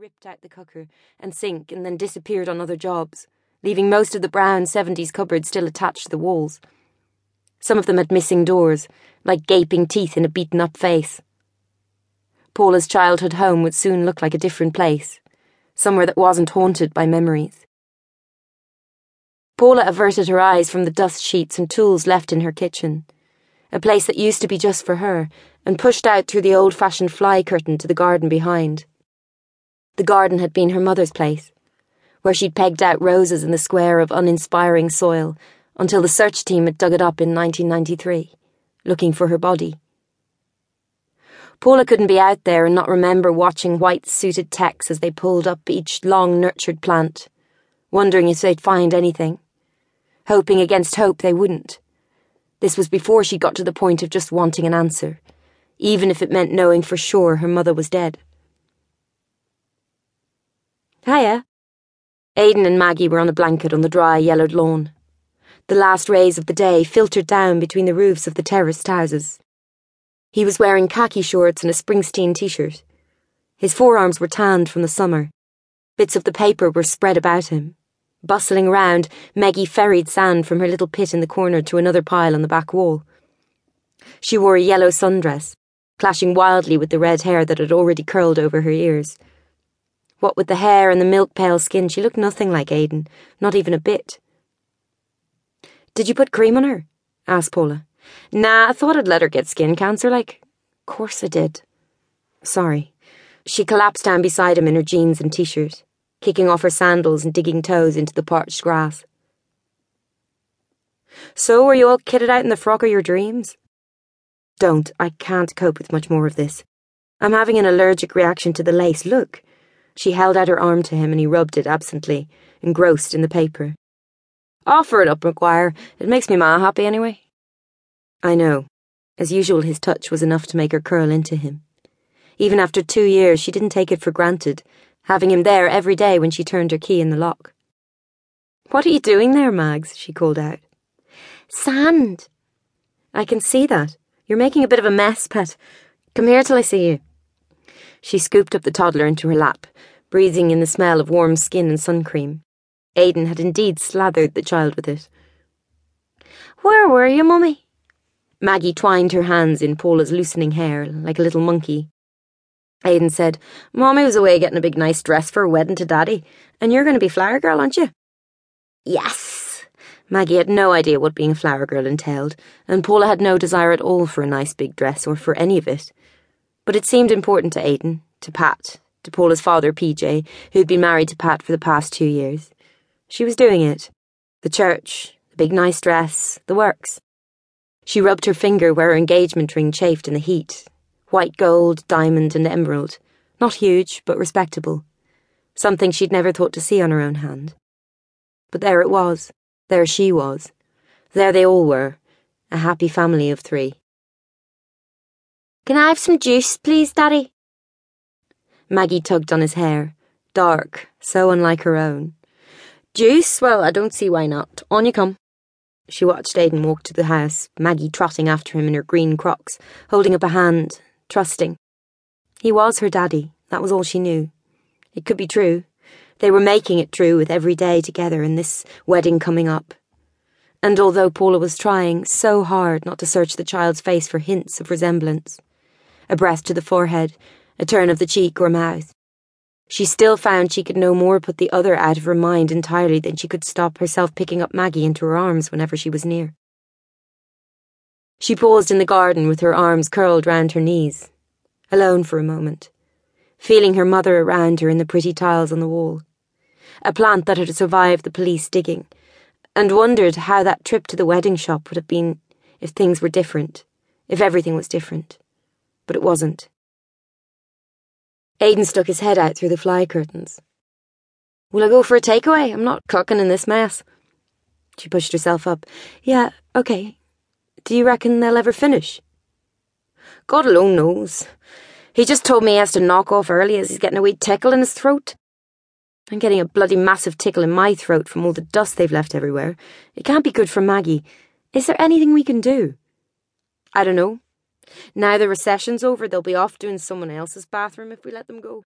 ripped out the cooker and sink and then disappeared on other jobs, leaving most of the brown 70s cupboards still attached to the walls. Some of them had missing doors, like gaping teeth in a beaten up face. Paula's childhood home would soon look like a different place, somewhere that wasn't haunted by memories. Paula averted her eyes from the dust sheets and tools left in her kitchen, a place that used to be just for her, and pushed out through the old fashioned fly curtain to the garden behind. The garden had been her mother's place, where she'd pegged out roses in the square of uninspiring soil until the search team had dug it up in 1993, looking for her body. Paula couldn't be out there and not remember watching white suited techs as they pulled up each long nurtured plant, wondering if they'd find anything, hoping against hope they wouldn't. This was before she got to the point of just wanting an answer, even if it meant knowing for sure her mother was dead. Hiya. Aidan and Maggie were on a blanket on the dry, yellowed lawn. The last rays of the day filtered down between the roofs of the terraced houses. He was wearing khaki shorts and a Springsteen t shirt. His forearms were tanned from the summer. Bits of the paper were spread about him. Bustling around, Maggie ferried sand from her little pit in the corner to another pile on the back wall. She wore a yellow sundress, clashing wildly with the red hair that had already curled over her ears. What with the hair and the milk pale skin, she looked nothing like Aidan, not even a bit. Did you put cream on her? asked Paula. Nah, I thought I'd let her get skin cancer, like. Course I did. Sorry. She collapsed down beside him in her jeans and t shirt, kicking off her sandals and digging toes into the parched grass. So, are you all kitted out in the frock of your dreams? Don't. I can't cope with much more of this. I'm having an allergic reaction to the lace. Look. She held out her arm to him and he rubbed it absently, engrossed in the paper. Offer it up, Maguire. It makes me ma happy anyway. I know. As usual, his touch was enough to make her curl into him. Even after two years, she didn't take it for granted, having him there every day when she turned her key in the lock. What are you doing there, Mags? she called out. Sand. I can see that. You're making a bit of a mess, pet. Come here till I see you. She scooped up the toddler into her lap, breathing in the smell of warm skin and sun cream. Aidan had indeed slathered the child with it. Where were you, Mummy? Maggie twined her hands in Paula's loosening hair like a little monkey. Aidan said, Mommy was away getting a big nice dress for a wedding to Daddy, and you're going to be flower girl, aren't you? Yes. Maggie had no idea what being a flower girl entailed, and Paula had no desire at all for a nice big dress or for any of it. But it seemed important to Aidan, to Pat, to Paula's father, PJ, who'd been married to Pat for the past two years. She was doing it. The church, the big nice dress, the works. She rubbed her finger where her engagement ring chafed in the heat. White gold, diamond, and emerald. Not huge, but respectable. Something she'd never thought to see on her own hand. But there it was. There she was. There they all were. A happy family of three. Can I have some juice, please, Daddy? Maggie tugged on his hair. Dark, so unlike her own. Juice? Well, I don't see why not. On you come. She watched Aidan walk to the house, Maggie trotting after him in her green Crocs, holding up a hand, trusting. He was her daddy, that was all she knew. It could be true. They were making it true with every day together and this wedding coming up. And although Paula was trying so hard not to search the child's face for hints of resemblance, a breath to the forehead, a turn of the cheek or mouth. She still found she could no more put the other out of her mind entirely than she could stop herself picking up Maggie into her arms whenever she was near. She paused in the garden with her arms curled round her knees, alone for a moment, feeling her mother around her in the pretty tiles on the wall, a plant that had survived the police digging, and wondered how that trip to the wedding shop would have been if things were different, if everything was different but it wasn't. Aidan stuck his head out through the fly curtains. Will I go for a takeaway? I'm not cooking in this mess. She pushed herself up. Yeah, okay. Do you reckon they'll ever finish? God alone knows. He just told me he has to knock off early as he's getting a wee tickle in his throat. I'm getting a bloody massive tickle in my throat from all the dust they've left everywhere. It can't be good for Maggie. Is there anything we can do? I don't know. Now the recession's over, they'll be off doing someone else's bathroom if we let them go.